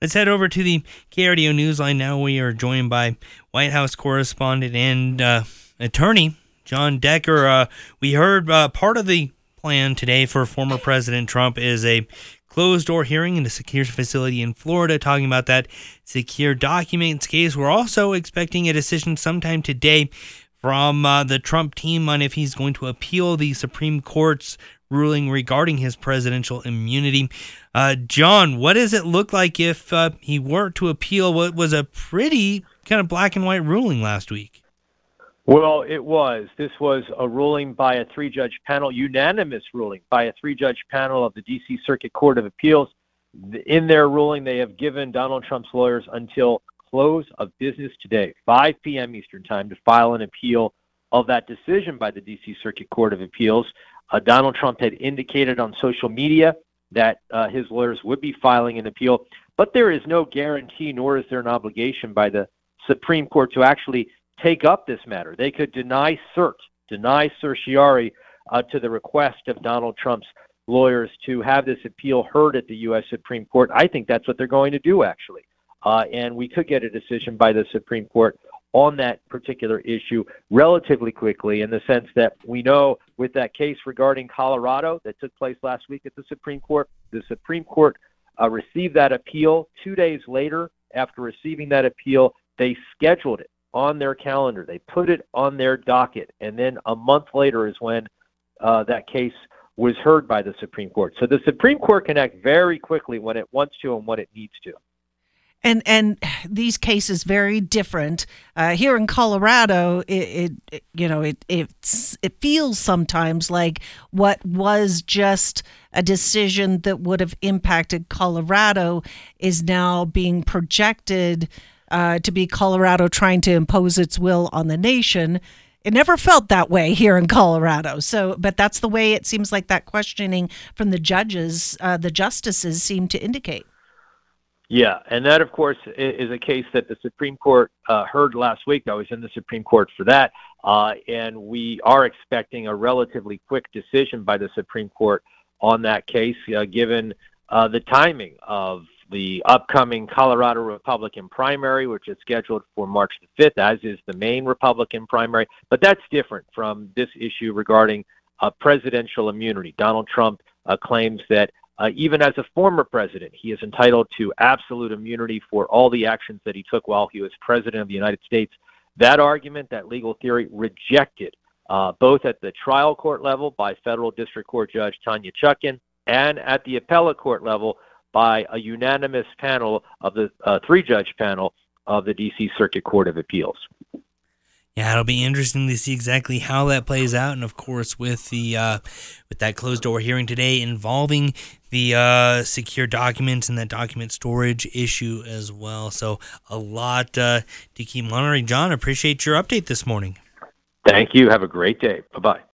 Let's head over to the KRDO Newsline now. We are joined by White House correspondent and uh, attorney Jon Decker. Uh, we heard uh, part of the plan today for former President Trump is a closed door hearing in a secure facility in Florida, talking about that secure documents case. We're also expecting a decision sometime today from uh, the Trump team on if he's going to appeal the Supreme Court's ruling regarding his presidential immunity. Uh, Jon, what does it look like if uh, he were to appeal what was a pretty kind of black and white ruling last week? Well, it was. This was a ruling by a three judge panel, unanimous ruling by a three judge panel of the D.C. Circuit Court of Appeals. In their ruling, they have given Donald Trump's lawyers until close of business today, 5 p.m. Eastern Time, to file an appeal of that decision by the D.C. Circuit Court of Appeals. Uh, Donald Trump had indicated on social media that uh, his lawyers would be filing an appeal, but there is no guarantee, nor is there an obligation by the Supreme Court to actually take up this matter. They could deny cert, deny certiorari uh, to the request of Donald Trump's lawyers to have this appeal heard at the U.S. Supreme Court. I think that's what they're going to do, actually. Uh, and we could get a decision by the Supreme Court on that particular issue relatively quickly in the sense that we know with that case regarding Colorado that took place last week at the Supreme Court, the Supreme Court uh, received that appeal. Two days later, after receiving that appeal, they scheduled it on their calendar. They put it on their docket. And then a month later is when uh, that case was heard by the Supreme Court. So the Supreme Court can act very quickly when it wants to and when it needs to and and these cases very different. Uh, here in Colorado, it, it, you know it it's it feels sometimes like what was just a decision that would have impacted Colorado is now being projected uh, to be Colorado trying to impose its will on the nation. It never felt that way here in Colorado. So, but that's the way it seems like that questioning from the judges, uh, the justices, seem to indicate. Yeah, and that, of course, is a case that the Supreme Court uh, heard last week. I was in the Supreme Court for that, uh, and we are expecting a relatively quick decision by the Supreme Court on that case, uh, given uh, the timing of the upcoming Colorado Republican primary, which is scheduled for March the 5th, as is the Maine Republican primary. But that's different from this issue regarding uh, presidential immunity. Donald Trump uh, claims that uh, even as a former president, he is entitled to absolute immunity for all the actions that he took while he was president of the United States. That argument, that legal theory, rejected uh, both at the trial court level by federal district court judge Tanya Chutkan and at the appellate court level by a unanimous panel of the uh, three judge panel of the D.C. Circuit Court of Appeals yeah, it'll be interesting to see exactly how that plays out, and of course, with the uh, with that closed door hearing today involving the uh, secure documents and that document storage issue as well. So a lot uh, to keep monitoring. Jon, appreciate your update this morning. Thank you. Have a great day. Bye bye.